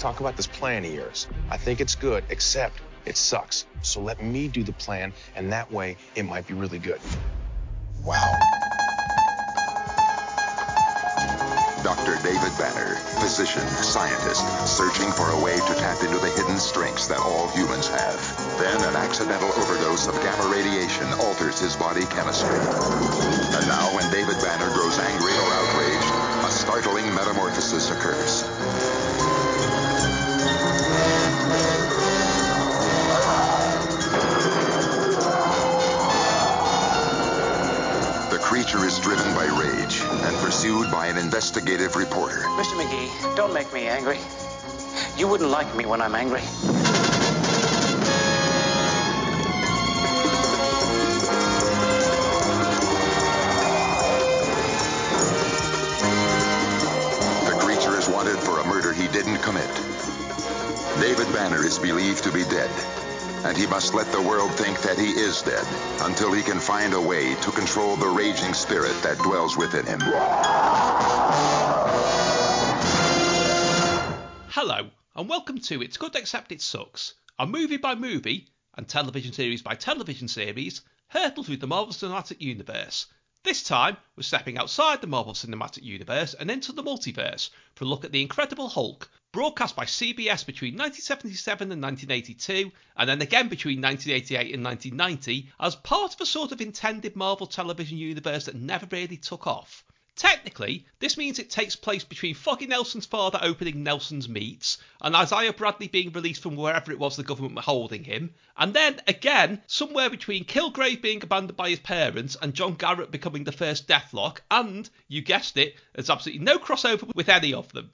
talk about this plan of yours. I think it's good, except it sucks. So let me do the plan, and that way it might be really good. Wow. Dr. David Banner, physician, scientist, searching for a way to tap into the hidden strengths that all humans have. Then an accidental overdose of gamma radiation alters his body chemistry. And now, when David Banner grows angry or outraged, a startling metamorphosis occurs. Driven by rage and pursued by an investigative reporter. Mr. McGee, don't make me angry. You wouldn't like me when I'm angry. The creature is wanted for a murder he didn't commit. David Banner is believed to be dead, and he must let the world think that he is dead until he can find a way to control the raging spirit that dwells within him. Hello, and welcome to It's Good Except It Sucks, a movie by movie and television series by television series hurtle through the Marvel Cinematic Universe. This time, we're stepping outside the Marvel Cinematic Universe and into the multiverse for a look at The Incredible Hulk, broadcast by CBS between 1977 and 1982, and then again between 1988 and 1990, as part of a sort of intended Marvel television universe that never really took off. Technically, this means it takes place between Foggy Nelson's father opening Nelson's Meats and Isaiah Bradley being released from wherever it was the government were holding him, and then again somewhere between Kilgrave being abandoned by his parents and John Garrett becoming the first Deathlok, and, you guessed it, there's absolutely no crossover with any of them.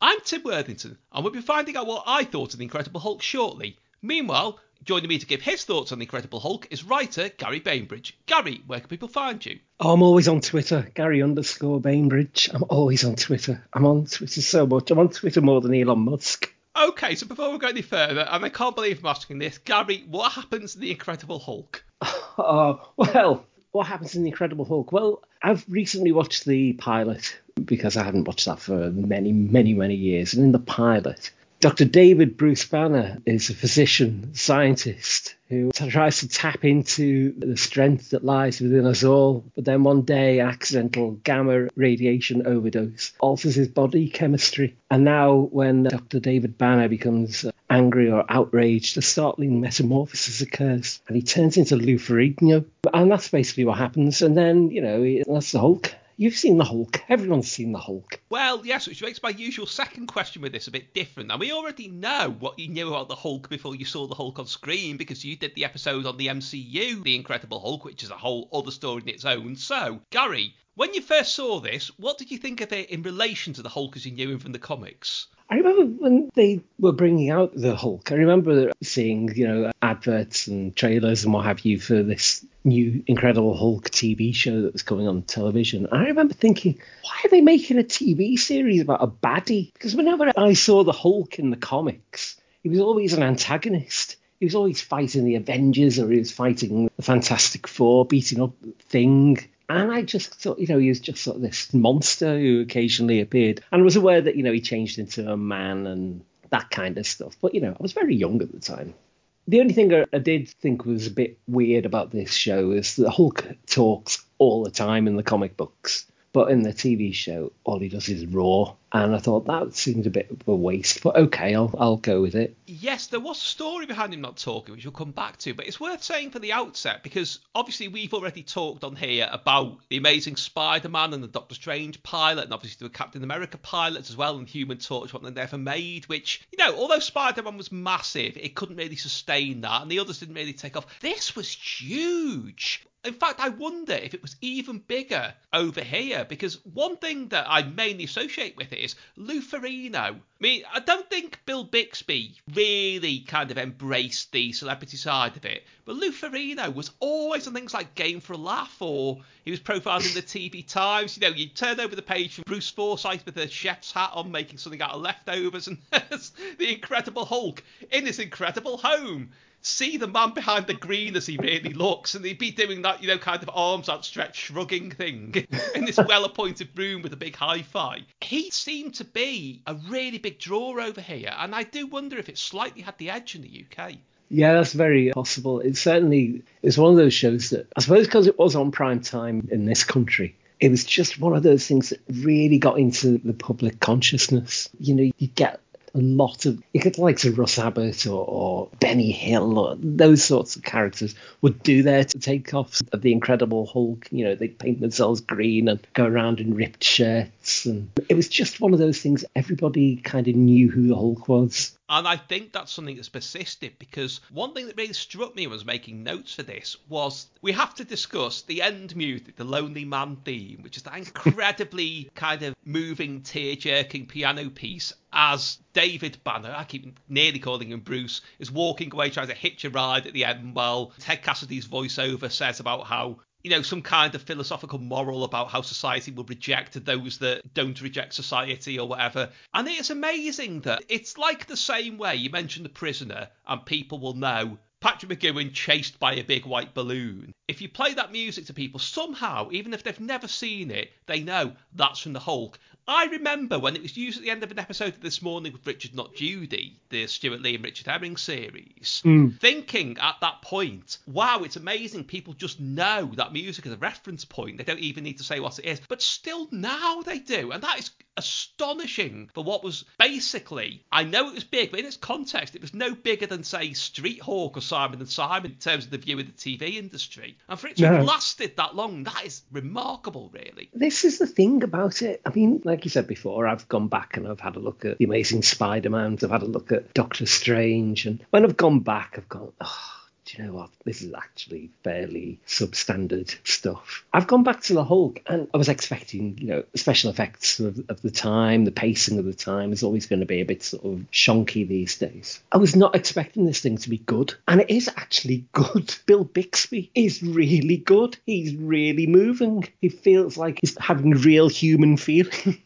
I'm Tim Worthington, and we'll be finding out what I thought of The Incredible Hulk shortly. Meanwhile, joining me to give his thoughts on The Incredible Hulk is writer Gary Bainbridge. Gary, where can people find you? Oh, I'm always on Twitter, Gary underscore Bainbridge. I'm always on Twitter. I'm on Twitter so much. I'm on Twitter more than Elon Musk. Okay, so before we go any further, and I can't believe I'm asking this, Gary, what happens in The Incredible Hulk? Oh, well, what happens in The Incredible Hulk? Well, I've recently watched the pilot because I haven't watched that for many, many, many years. And in the pilot, Dr. David Bruce Banner is a physician scientist who tries to tap into the strength that lies within us all. But then one day, accidental gamma radiation overdose alters his body chemistry. And now, when Dr. David Banner becomes angry or outraged, a startling metamorphosis occurs and he turns into Lou Ferrigno. And that's basically what happens. And then, you know, that's the Hulk. You've seen the Hulk. Everyone's seen the Hulk. Well, yes, which makes my usual second question with this a bit different. And we already know what you knew about the Hulk before you saw the Hulk on screen because you did the episode on the MCU, The Incredible Hulk, which is a whole other story in its own. So, Gary, when you first saw this, what did you think of it in relation to the Hulk as you knew him from the comics? I remember when they were bringing out the Hulk. I remember seeing, you know, adverts and trailers and what have you for this new Incredible Hulk TV show that was coming on television. I remember thinking, why are they making a TV series about a baddie? Because whenever I saw the Hulk in the comics, he was always an antagonist. He was always fighting the Avengers or he was fighting the Fantastic Four, beating up Thing. And I just thought, you know, he was just sort of this monster who occasionally appeared. And I was aware that, you know, he changed into a man and that kind of stuff. But, you know, I was very young at the time. The only thing I did think was a bit weird about this show is the Hulk talks all the time in the comic books. But in the TV show, all he does is roar. And I thought that seemed a bit of a waste. But okay, I'll, I'll go with it. Yes, there was a story behind him not talking, which we'll come back to, but it's worth saying for the outset because obviously we've already talked on here about the Amazing Spider-Man and the Doctor Strange pilot, and obviously the Captain America pilots as well, and Human Torch, what they never made. Which you know, although Spider-Man was massive, it couldn't really sustain that, and the others didn't really take off. This was huge. In fact, I wonder if it was even bigger over here because one thing that I mainly associate with it is Lou Ferrigno. I mean, I don't think Bill Bixby really kind of embraced the celebrity side of it, but Lou Ferrigno was always on things like Game for a Laugh or he was profiled in the TV Times. You know, you turn over the page from Bruce Forsyth with a chef's hat on making something out of leftovers and the Incredible Hulk in his incredible home. See the man behind the green as he really looks, and he'd be doing that, you know, kind of arms outstretched, shrugging thing in this well-appointed room with a big hi-fi. He seemed to be a really big draw over here, and I do wonder if it slightly had the edge in the UK. Yeah, that's very possible. It certainly is one of those shows that I suppose because it was on prime time in this country, it was just one of those things that really got into the public consciousness. You know, you get a lot of you get like Russ Abbott or, or Benny Hill or those sorts of characters would do their to take offs of the Incredible Hulk. You know, they paint themselves green and go around in ripped shirts, Hmm. and it was just one of those things. Everybody kind of knew who the Hulk was. And I think that's something that's persisted because one thing that really struck me when I was making notes for this was we have to discuss the end music, the Lonely Man theme, which is that incredibly kind of moving, tear jerking piano piece as David Banner, I keep nearly calling him Bruce, is walking away trying to hitch a ride at the end while Ted Cassidy's voiceover says about how you know, some kind of philosophical moral about how society will reject those that don't reject society or whatever. And it's amazing that it's like the same way you mentioned the prisoner, and people will know Patrick McGoohan chased by a big white balloon. If you play that music to people, somehow, even if they've never seen it, they know that's from the Hulk. I remember when it was used at the end of an episode of This Morning with Richard Not Judy, the Stewart Lee and Richard Herring series, Mm. thinking at that point, wow, it's amazing. People just know that music is a reference point. They don't even need to say what it is. But still now they do. And that is astonishing for what was basically, I know it was big, but in its context, it was no bigger than, say, Street Hawk or Simon and Simon in terms of the view of the TV industry. And for it to No. have lasted that long, that is remarkable, really. This is the thing about it. I mean, like you said before, I've gone back and I've had a look at The Amazing Spider Man, I've had a look at Doctor Strange, and when I've gone back, I've gone, oh, do you know what? This is actually fairly substandard stuff. I've gone back to the Hulk, and I was expecting, you know, special effects of, of the time, the pacing of the time is always going to be a bit sort of shonky these days. I was not expecting this thing to be good, and it is actually good. Bill Bixby is really good. He's really moving. He feels like he's having real human feelings.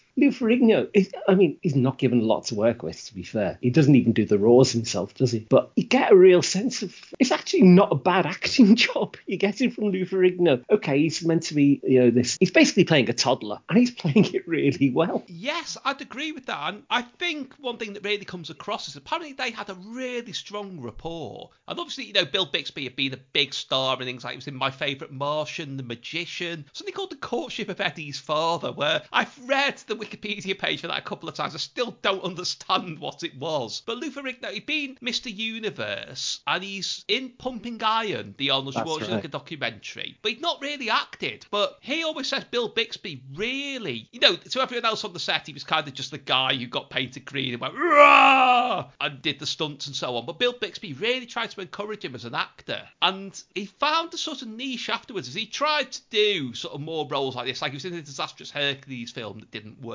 Lou Ferrigno, is, I mean, he's not given a lot to work with, to be fair. He doesn't even do the roars himself, does he? But you get a real sense of it's actually not a bad acting job. You get it from Lou Ferrigno. Okay, he's meant to be, you know, this. He's basically playing a toddler, and he's playing it really well. Yes, I'd agree with that. And I think one thing that really comes across is apparently they had a really strong rapport. And obviously, you know, Bill Bixby had been a big star and things like he was in My Favourite Martian, The Magician, something called The Courtship of Eddie's Father, where I've read the Wikipedia page for that a couple of times. I still don't understand what it was. But Lou Ferrigno, he'd been Mr. Universe and he's in Pumping Iron, the Arnold That's Schwarzenegger right. documentary. But he'd not really acted. But he always says Bill Bixby really, you know, to everyone else on the set, he was kind of just the guy who got painted green and went, Rah! and did the stunts and so on. But Bill Bixby really tried to encourage him as an actor. And he found a sort of niche afterwards as he tried to do sort of more roles like this. Like he was in the disastrous Hercules film that didn't work.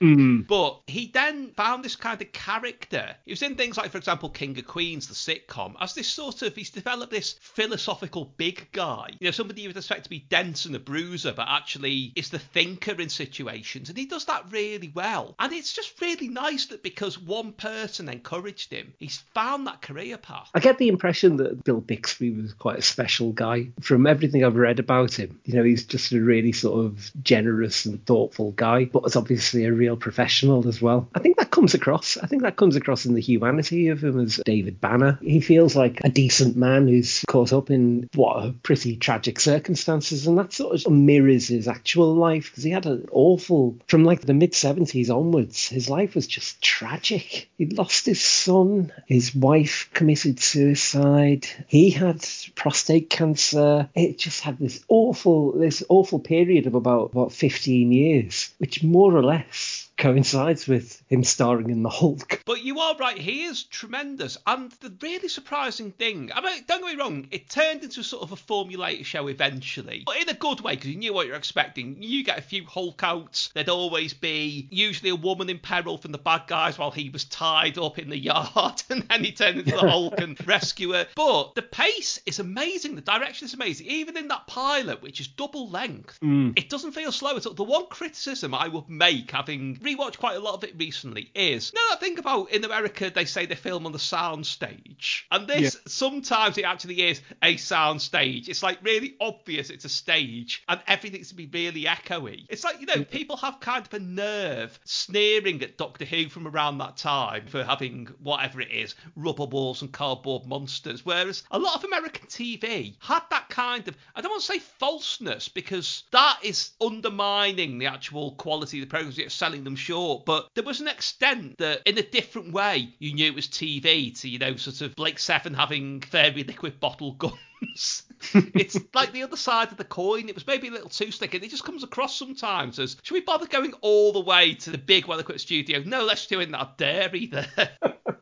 Hmm. But he then found this kind of character. He was in things like, for example, King of Queens, the sitcom, as this sort of, he's developed this philosophical big guy. You know, somebody you would expect to be dense and a bruiser, but actually is the thinker in situations. And he does that really well. And it's just really nice that because one person encouraged him, he's found that career path. I get the impression that Bill Bixby was quite a special guy. From everything I've read about him, you know, he's just a really sort of generous and thoughtful guy, but is obviously a real professional as well. I think that comes across. I think that comes across in the humanity of him as David Banner. He feels like a decent man who's caught up in what are pretty tragic circumstances, and that sort of mirrors his actual life because he had an awful, from like the mid 70s onwards, his life was just tragic. He lost his son, his wife committed suicide, he had prostate cancer. It just had this awful, this awful period of about what 15 years, which more or less coincides with him starring in the Hulk. But you are right, he is tremendous. And the really surprising thing, I mean, don't get me wrong, it turned into sort of a formulated show eventually. But in a good way, because you knew what you're expecting. You get a few Hulk outs, there'd always be usually a woman in peril from the bad guys while he was tied up in the yard, and then he turned into the Hulk and rescue her. But the pace is amazing, the direction is amazing. Even in that pilot, which is double length, hmm. it doesn't feel slow at all. The one criticism I would make, having rewatched quite a lot of it recently is now that I think about in America they say they film on the sound stage. And this sometimes it actually is a sound stage. It's like really obvious it's a stage and everything's to be really echoey. It's like, you know, people have kind of a nerve sneering at Doctor Who from around that time for having whatever it is, rubber walls and cardboard monsters. Whereas a lot of American TV had that kind of I don't want to say falseness because that is undermining the actual quality of the programs it's selling them short. But there was an extent that in a different way you knew it was TV to, you know, sort of Blake Seven having fairy liquid bottle guns. it's like the other side of the coin. It was maybe a little too slick, and it just comes across sometimes as should we bother going all the way to the big well equipped studio? No, let's do it in that dairy there.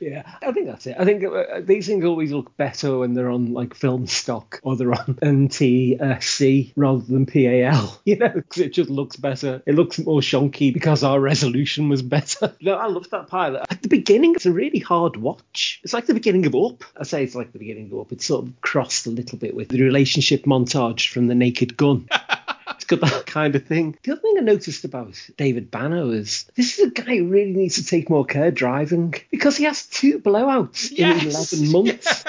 yeah, I think that's it. I think uh, these things always look better when they're on like film stock or they're on NTSC rather than PAL. You know, because it just looks better. It looks more shonky because our resolution was better. no, I love that pilot. At the beginning, it's a really hard watch. It's like the beginning of Up. I say it's like the beginning of Up. It's sort of crossed a little bit with the relationship montage from The Naked Gun. Got that kind of thing. The other thing I noticed about David Banner is this is a guy who really needs to take more care driving because he has two blowouts Yes. in 11 months.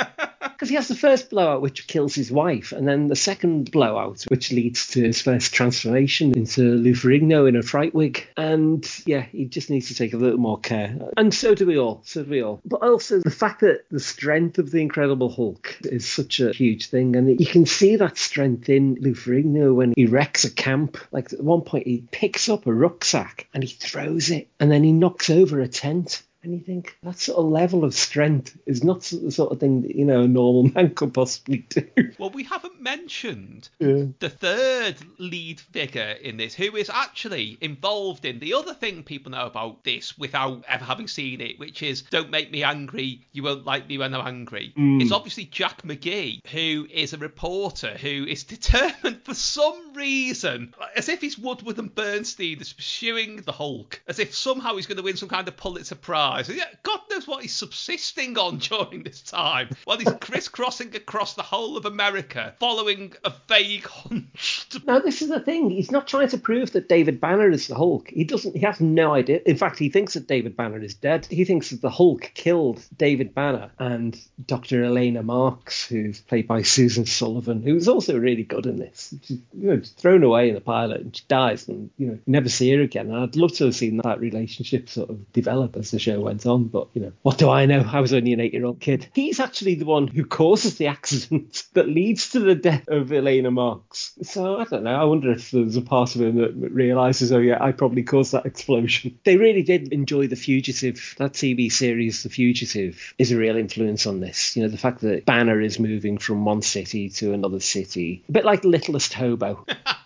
Because he has the first blowout, which kills his wife, and then the second blowout, which leads to his first transformation into Lou Ferrigno in a fright wig. And yeah, he just needs to take a little more care. And so do we all. So do we all. But also the fact that the strength of the Incredible Hulk is such a huge thing, and you can see that strength in Lou Ferrigno when he wrecks a camp. Like at one point, he picks up a rucksack and he throws it, and then he knocks over a tent. And you think that sort of level of strength is not the sort of thing that you know a normal man could possibly do. Well, we haven't mentioned Yeah. the third lead figure in this, who is actually involved in the other thing people know about this without ever having seen it, which is "Don't make me angry, you won't like me when I'm angry." Mm. It's obviously Jack McGee, who is a reporter who is determined for some reason, as if he's Woodward and Bernstein, is pursuing the Hulk, as if somehow he's going to win some kind of Pulitzer Prize. Yeah, God knows what he's subsisting on during this time, while he's crisscrossing across the whole of America, following a vague hunch. Now this is the thing. He's not trying to prove that David Banner is the Hulk. He doesn't. He has no idea. In fact, he thinks that David Banner is dead. He thinks that the Hulk killed David Banner and Dr. Elena Marks, who's played by Susan Sullivan, who's also really good in this. She's you know, thrown away in the pilot and she dies, and you know you never see her again. And I'd love to have seen that relationship sort of develop as the show went on. But you know, what do I know? I was only an eight-year-old kid. He's actually the one who causes the accident that leads to the death of Elena Marks. So I don't know. I wonder if there's a part of him that realizes, oh yeah, I probably caused that explosion. They really did enjoy The Fugitive. That TV series, The Fugitive, is a real influence on this. You know, the fact that Banner is moving from one city to another city, a bit like Littlest Hobo.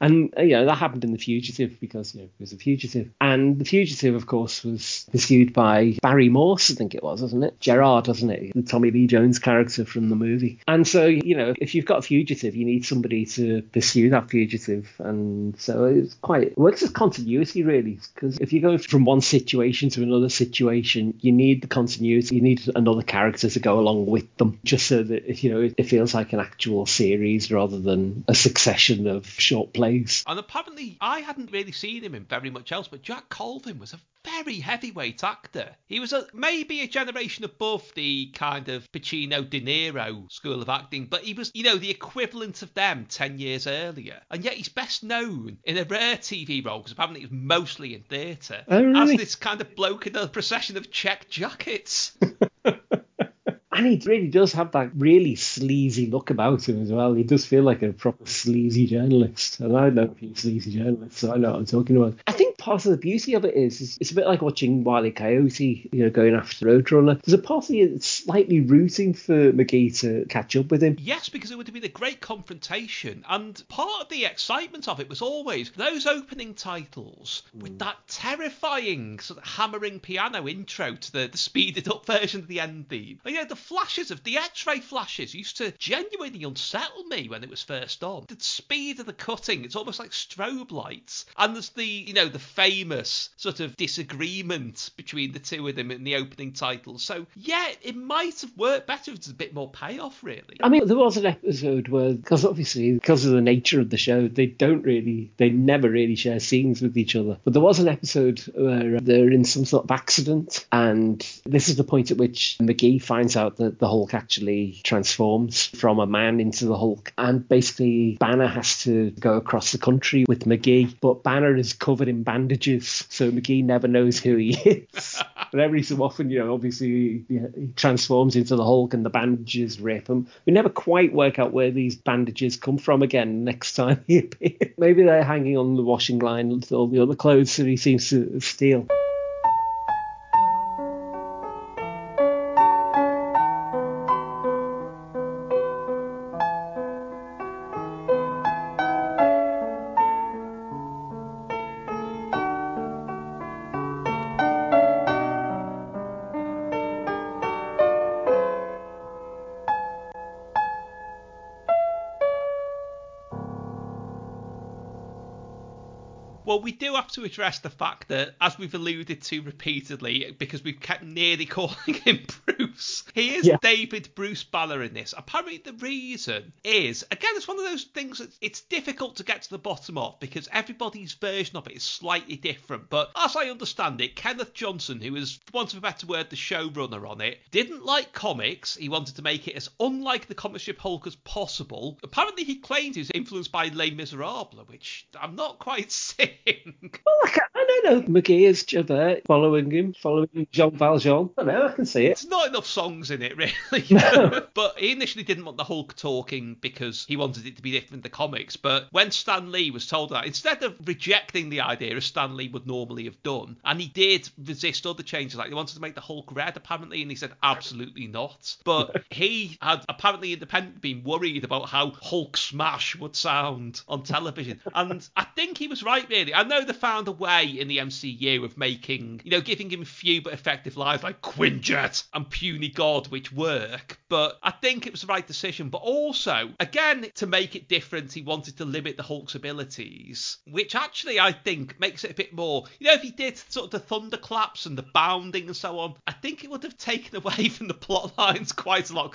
And uh, you know that happened in The Fugitive because you know it was a fugitive, and The Fugitive, of course, was pursued by Barry Morse, I think it was, wasn't it? Gerard, wasn't it? The Tommy Lee Jones character from the movie. And so you know, if you've got a fugitive, you need somebody to pursue that fugitive, and so it's quite it works as continuity really, because if you go from one situation to another situation, you need the continuity. You need another character to go along with them, just so that you know it, it feels like an actual series rather than a succession of short plays. And apparently, I hadn't really seen him in very much else, but Jack Colvin was a very heavyweight actor. He was a, maybe a generation above the kind of Pacino De Niro school of acting, but he was, you know, the equivalent of them 10 years earlier. And yet he's best known in a rare TV role, because apparently it was mostly in theatre, Oh, really? as this kind of bloke in a procession of check jackets. And he really does have that really sleazy look about him as well. He does feel like a proper sleazy journalist. And I know a few sleazy journalists, so I know what I'm talking about. I think part of the beauty of it is, is it's a bit like watching Wile E. Coyote, you know, going after the Roadrunner. There's a part of you that's slightly rooting for McGee to catch up with him. Yes, because it would have been a great confrontation. And part of the excitement of it was always those opening titles with that terrifying sort of hammering piano intro to the, the speeded up version of the end theme. And, you know, the flashes of the X-ray flashes used to genuinely unsettle me when it was first on. The speed of the cutting, it's almost like strobe lights. And there's the, you know, the famous sort of disagreement between the two of them in the opening title. So yeah, it might have worked better if there's a bit more payoff, really. I mean, there was an episode where, because obviously, because of the nature of the show, they don't really, they never really share scenes with each other. But there was an episode where uh, they're in some sort of accident, and this is the point at which McGee finds out that the Hulk actually transforms from a man into the Hulk, and basically Banner has to go across the country with McGee, but Banner is covered in bandages, so McGee never knows who he is. but every so often, you know, obviously he, he transforms into the Hulk and the bandages rip him. We never quite work out where these bandages come from again next time he appears. Maybe they're hanging on the washing line with all the other clothes that he seems to steal. Well, we do have to address the fact that, as we've alluded to repeatedly, because we've kept nearly calling him Bruce, he is Yeah. David Bruce Banner in this. Apparently, the reason is, again, it's one of those things that it's difficult to get to the bottom of because everybody's version of it is slightly different. But as I understand it, Kenneth Johnson, who is, for want of a better word, the showrunner on it, didn't like comics. He wanted to make it as unlike the comic strip Hulk as possible. Apparently, he claimed he was influenced by Les Miserables, which I'm not quite seeing. Well, I, I don't know. McGee is Javert following him, following Jean Valjean. I don't know. I can see it. There's not enough songs in it, really. No. but he initially didn't want the Hulk talking because he wanted it to be different than the comics. But when Stan Lee was told that, instead of rejecting the idea as Stan Lee would normally have done, and he did resist other changes, like they wanted to make the Hulk red, apparently, and he said absolutely not. But he had apparently independently been worried about how Hulk smash would sound on television. And I think he was right, really. I know they found a way in the MCU of making, you know, giving him few but effective lines like Quinjet and Puny God, which work. But I think it was the right decision. But also, again, to make it different, he wanted to limit the Hulk's abilities, which actually I think makes it a bit more. You know, if he did sort of the thunderclaps and the bounding and so on, I think it would have taken away from the plot lines quite a lot.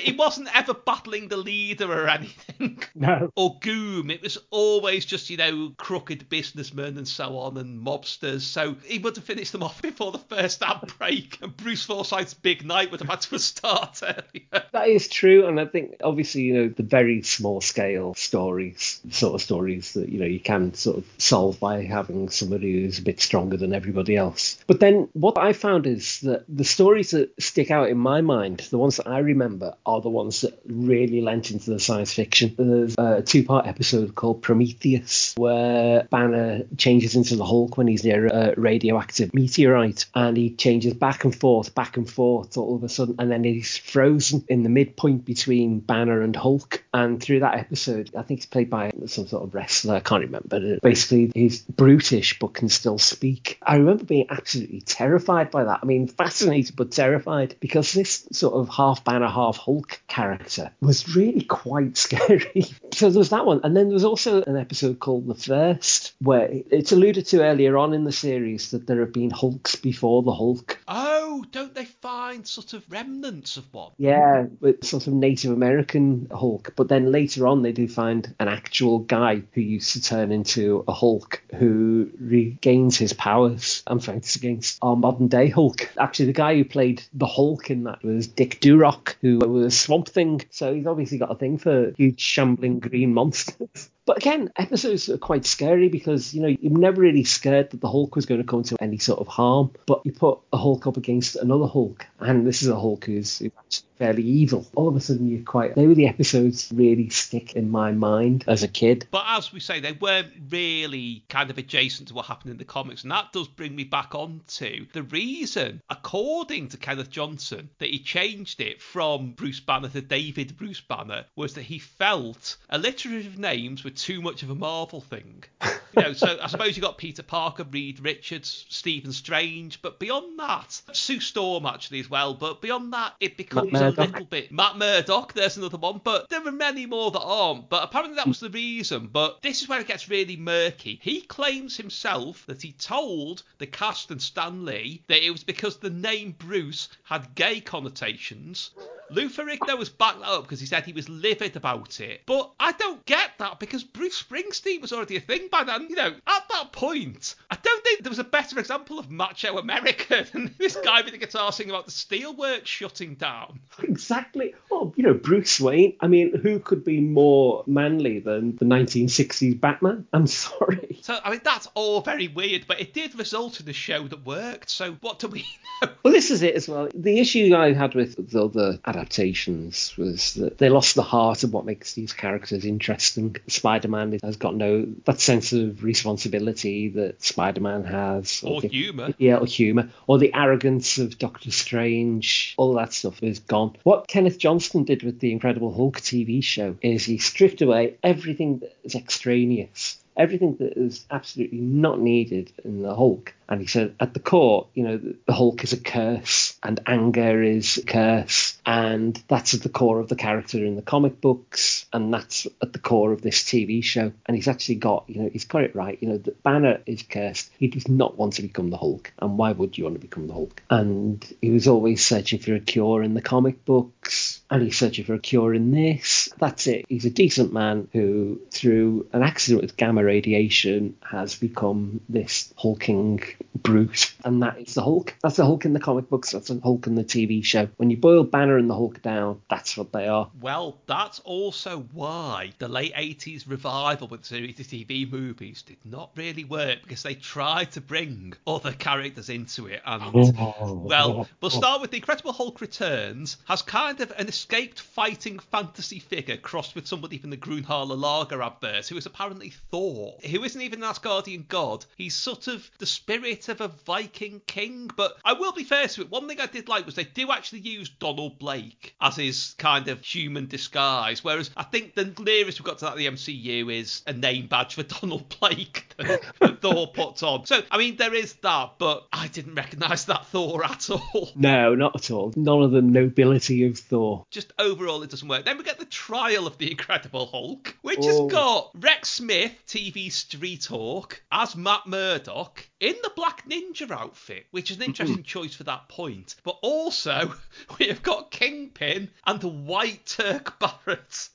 he wasn't ever battling the leader or anything No. or Goom. It was always just, you know, crooked businessmen and so on and mobsters. So he would have finished them off before the first ad break, and Bruce Forsyth's big night would have had to start earlier. That is true, and I think obviously you know the very small scale stories, sort of stories that you know you can sort of solve by having somebody who's a bit stronger than everybody else. But then what I found is that the stories that stick out in my mind, the ones that I remember, are the ones that really lent into the science fiction. There's a two part episode called Prometheus where Banner changes into the Hulk when he's near a radioactive meteorite, and he changes back and forth, back and forth all of a sudden, and then he's frozen in the midpoint between Banner and Hulk. And through that episode, I think he's played by some sort of wrestler, I can't remember. Uh, basically, he's brutish but can still speak. I remember being absolutely terrified by that. I mean, fascinated but terrified because this sort of half Banner, half Hulk character was really quite scary. so there was that one. And then there was also an episode called The First, where it's alluded to earlier on in the series that there have been Hulks before the Hulk. Oh, don't they find sort of remnants of one? Yeah, with sort of Native American Hulk. But then later on, they do find an actual guy who used to turn into a Hulk who regains his powers and fights against our modern day Hulk. Actually, the guy who played the Hulk in that was Dick Durock, who was a Swamp Thing. So he's obviously got a thing for huge, shambling green monsters. But again, episodes are quite scary because, you know, you're never really scared that the Hulk was going to come to any sort of harm. But you put a Hulk up against another Hulk, and this is a Hulk who's, who's actually fairly evil. All of a sudden, you're quite. They were the episodes really stick in my mind as a kid. But as we say, they weren't really kind of adjacent to what happened in the comics. And that does bring me back on to the reason, according to Kenneth Johnson, that he changed it from Bruce Banner to David Bruce Banner was that he felt alliterative names were too much of a Marvel thing. You know, so I suppose you got Peter Parker, Reed Richards, Stephen Strange, but beyond that, Sue Storm actually as well. But beyond that, it becomes a little bit Matt Murdock. There's another one, but there are many more that aren't. But apparently that was the reason. But this is where it gets really murky. He claims himself that he told the cast and Stan Lee that it was because the name Bruce had gay connotations. Lou Ferrigno was backed that up because he said he was livid about it. But I don't get that because Bruce Springsteen was already a thing by then. You know, at that point, I don't think there was a better example of macho America than this guy with the guitar singing about the steelworks shutting down. Exactly. Oh, you know, Bruce Wayne. I mean, who could be more manly than the 1960s Batman? I'm sorry. So, I mean, that's all very weird, but it did result in a show that worked. So, what do we know? Well, this is it as well. The issue I had with the other adaptations was that they lost the heart of what makes these characters interesting. Spider-Man has got no that sense of responsibility that Spider-Man has, Or the- humour. yeah, or humour, or the arrogance of Doctor Strange. All that stuff is gone. What Kenneth Johnson did with the Incredible Hulk TV show is he stripped away everything that is extraneous everything that is absolutely not needed in the Hulk. And he said, at the core, you know, the Hulk is a curse, and anger is a curse, and that's at the core of the character in the comic books, and that's at the core of this TV show. And he's actually got, you know, he's got it right. You know, the Banner is cursed. He does not want to become the Hulk, and why would you want to become the Hulk? And he was always searching for a cure in the comic books and he's searching for a cure in this. That's it. He's a decent man who, through an accident with gamma radiation, has become this hulking brute, and that is the Hulk. That's the Hulk in the comic books. That's the Hulk in the TV show. When you boil Banner and the Hulk down, that's what they are. Well, that's also why the late 80s revival with series TV movies did not really work because they tried to bring other characters into it. And, well, we'll start with The Incredible Hulk Returns, has kind of an escaped fighting fantasy figure crossed with somebody from the Grunhalle Lager advert who is apparently Thor, who isn't even an Asgardian god. He's sort of the spirit of a Viking king. But I will be fair to it, one thing I did like was they do actually use Donald Blake as his kind of human disguise, whereas I think the nearest we've got to that the MCU is a name badge for Donald Blake that Thor puts on. So, I mean, there is that, but I didn't recognise that Thor at all. No, not at all. None of the nobility of Thor. Just overall, it doesn't work. Then we get the trial of the Incredible Hulk, which Oh. has got Rex Smith, TV Street Hawk, as Matt Murdock in the Black Ninja outfit, which is an interesting choice for that point. But also, we have got Kingpin and the White Turk Barrett.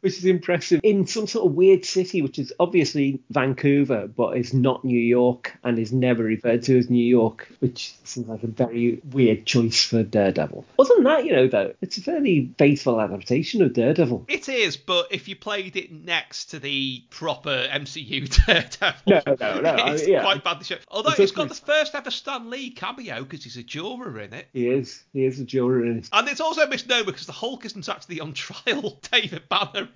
Which is impressive in some sort of weird city, which is obviously Vancouver, but is not New York and is never referred to as New York, which seems like a very weird choice for Daredevil. Other than that, you know, though, it's a fairly faithful adaptation of Daredevil. It is, but if you played it next to the proper MCU Daredevil, No, no, no, I it's mean, yeah. quite badly shown. Although It's it's got the first ever Stan Lee cameo because he's a juror in it. He is, he is a juror in it. And it's also a misnomer because the Hulk isn't actually on trial. David Banner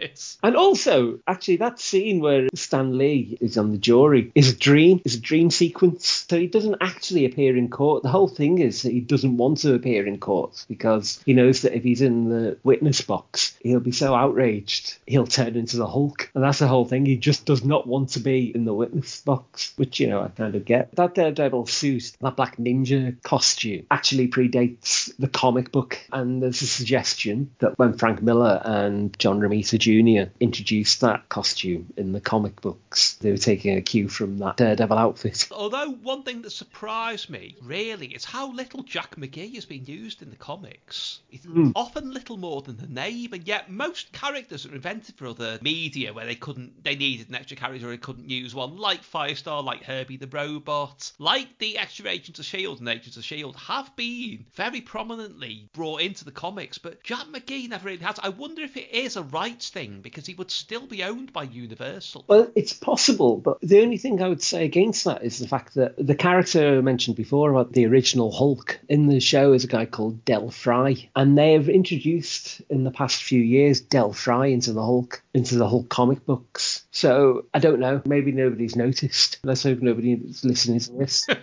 And also, actually, that scene where Stan Lee is on the jury is a dream. Is a dream sequence. So he doesn't actually appear in court. The whole thing is that he doesn't want to appear in court because he knows that if he's in the witness box, he'll be so outraged he'll turn into the Hulk. And that's the whole thing. He just does not want to be in the witness box, which you know I kind of get. That Daredevil suit, that Black Ninja costume, actually predates the comic book. And there's a suggestion that when Frank Miller and John Romita Jr. introduced that costume in the comic books, they were taking a cue from that Daredevil outfit. Although one thing that surprised me really is how little Jack McGee has been used in the comics. It's hmm. often little more than the name, and yet most characters are invented for other media where they couldn't, they needed an extra character or they couldn't use one, like Firestar, like Herbie the Robot, like the extra Agents of Shield and Agents of Shield have been very prominently brought into the comics, but Jack McGee never really has. I wonder if it is a rights thing because he would still be owned by Universal. Well, it's possible, but the only thing I would say against that is the fact that the character I mentioned before about the original Hulk in the show is a guy called Dell Frye, and they have introduced in the past few years Dell Frye into the Hulk, into the Hulk comic books. So I don't know. Maybe nobody's noticed. Let's hope nobody's listening to this.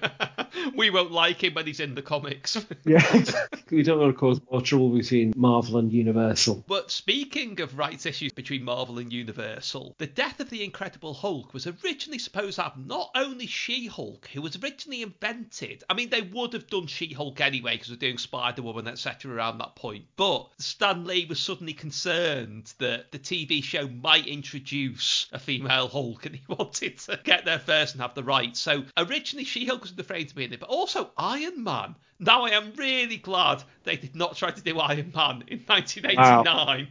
we won't like him when he's in the comics. Yeah, we don't want to cause more trouble between Marvel and Universal. But speaking of rights issues between Marvel and Universal, the death of the Incredible Hulk was originally supposed to have not only She Hulk, who was originally invented. I mean, they would have done She Hulk anyway because they're doing Spider Woman, etc. around that point. But Stan Lee was suddenly concerned that the TV show might introduce a female Hulk and he wanted to get there first and have the rights. So originally She Hulk was frame to be in it, but also Iron Man. Now I am really glad they did not try to do Iron Man in 1989.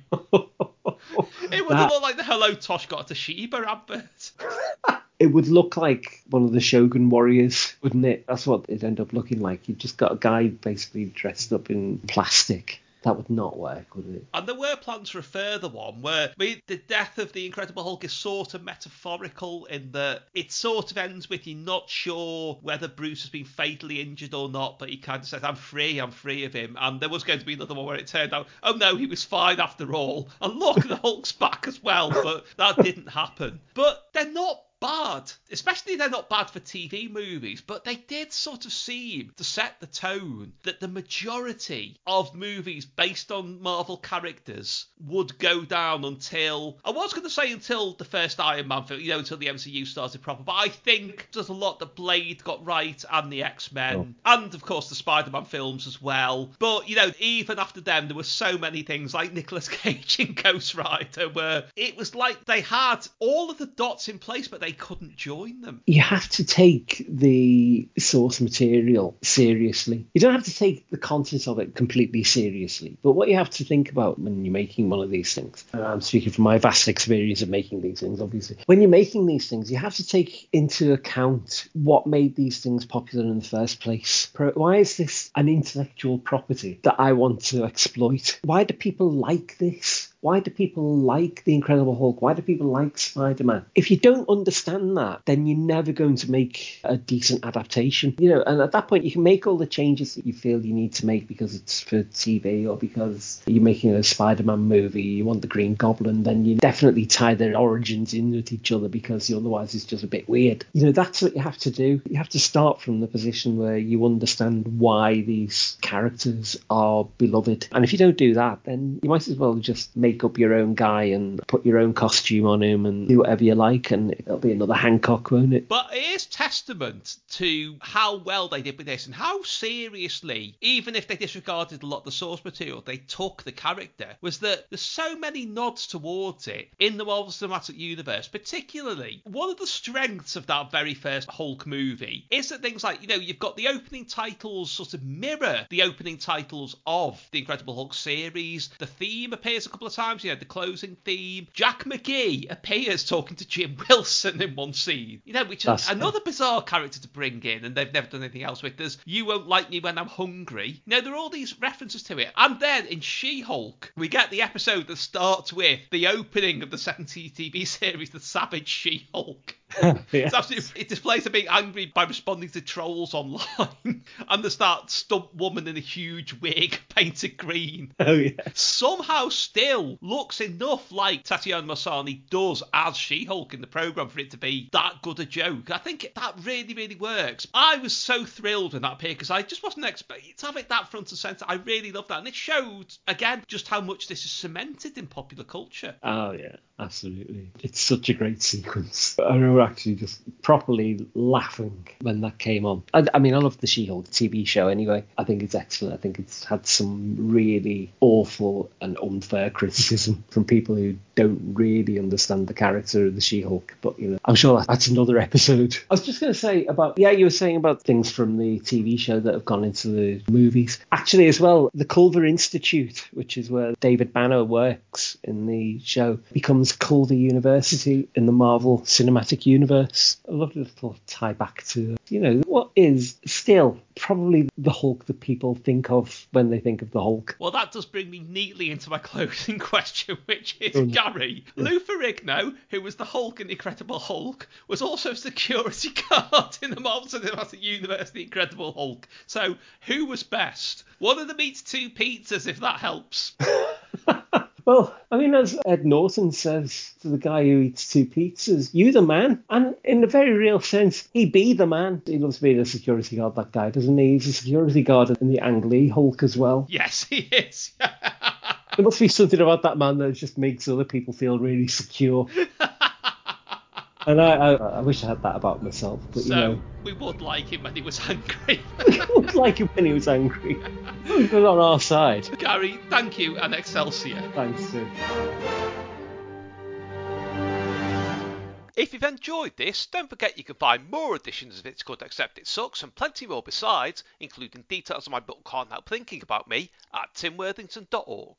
It would That- looked like the Hello Tosh got a Toshiba advert. It would look like one of the Shogun warriors, wouldn't it? That's what it'd end up looking like. You've just got a guy basically dressed up in plastic. That would not work, would it? And there were plans for a further one where I mean, the death of the Incredible Hulk is sort of metaphorical in that it sort of ends with you not sure whether Bruce has been fatally injured or not, but he kind of says, I'm free, I'm free of him. And there was going to be another one where it turned out, oh no, he was fine after all. And look, the Hulk's back as well, but that didn't happen. But they're not bad. Especially they're not bad for TV movies, but they did sort of seem to set the tone that the majority of movies based on Marvel characters would go down until I was going to say until the first Iron Man film, you know, until the MCU started proper. But I think there's a lot that Blade got right and the X Men, and of course the Spider Man films as well. But you know, even after them, there were so many things like Nicolas Cage in Ghost Rider where it was like they had all of the dots in place, but they couldn't join them. You have to take the source material seriously. You don't have to take the content of it completely seriously. But what you have to think about when you're making one of these things, and I'm speaking from my vast experience of making these things, obviously. When you're making these things, you have to take into account what made these things popular in the first place. Why is this an intellectual property that I want to exploit? Why do people like this? Why do people like The Incredible Hulk? Why do people like Spider Man? If you don't understand that, then you're never going to make a decent adaptation. You know, and at that point, you can make all the changes that you feel you need to make because it's for TV or because you're making a Spider Man movie, you want the Green Goblin, then you definitely tie their origins in with each other because otherwise it's just a bit weird. You know, that's what you have to do. You have to start from the position where you understand why these characters are beloved. And if you don't do that, then you might as well just make up your own guy and put your own costume on him and do whatever you like, and it'll be another Hancock, won't it? But it is testament to how well they did with this and how seriously, even if they disregarded a lot of the source material, they took the character. Was that there's so many nods towards it in the Marvel Cinematic Universe, particularly one of the strengths of that very first Hulk movie is that things like, you know, you've got the opening titles sort of mirror the opening titles of the Incredible Hulk series. The theme appears a couple of times, you know, the closing theme. Jack McGee appears talking to Jim Wilson in one scene, you know, which is That's- another bizarre character to bring in, and they've never done anything else with. There's You Won't Like Me When I'm Hungry. You know, there are all these references to it. And then in She Hulk, we get the episode that starts with the opening of the 70s TV series, The Savage She Hulk. yeah. It's absolutely, it displays her being angry by responding to trolls online. and there's that stump woman in a huge wig painted green. Oh yeah. Somehow still looks enough like Tatiana Maslany does as She-Hulk in the program for it to be that good a joke. I think that really, really works. I was so thrilled when that appeared because I just wasn't expecting to have it that front and centre. I really love that, and it showed again just how much this is cemented in popular culture. Oh yeah, absolutely. It's such a great sequence. I remember actually just properly laughing when that came on. I, I mean, I love the She-Hulk TV show anyway. I think it's excellent. I think it's had some really awful and unfair criticism from people who don't really understand the character of the She-Hulk. But you know, I'm sure that's another episode. I was just going to say about yeah, you were saying about things from the TV show that have gone into the movies. Actually, as well, the Culver Institute, which is where David Banner works in the show, becomes Culver University in the Marvel Cinematic Universe. A lovely little tie back to you know what is still probably the Hulk that people think of when they think of the Hulk. Well, that does bring me neatly into my closing question, which is Gary. Lou Ferrigno, who was the Hulk in The Incredible Hulk, was also a security guard in the Marvel Cinematic Universe, The Incredible Hulk. So, who was best? One of them eats two pizzas, if that helps. Well, I mean, as Ed Norton says to the guy who eats two pizzas, you the man. And in a very real sense, he be the man. He loves being a security guard, that guy, doesn't he? He's a security guard in the Ang Lee Hulk as well. Yes, he is. There must be something about that man that just makes other people feel really secure. and I, I, I wish I had that about myself. But, so you know, we would like him when he was angry. we would like him when he was angry. He was on our side. Gary, thank you and Excelsior. Thanks, Sue. If you've enjoyed this, don't forget you can find more editions of It's Good Except It Sucks and plenty more besides, including details of my book Can't Help Thinking About Me, at timworthington.org.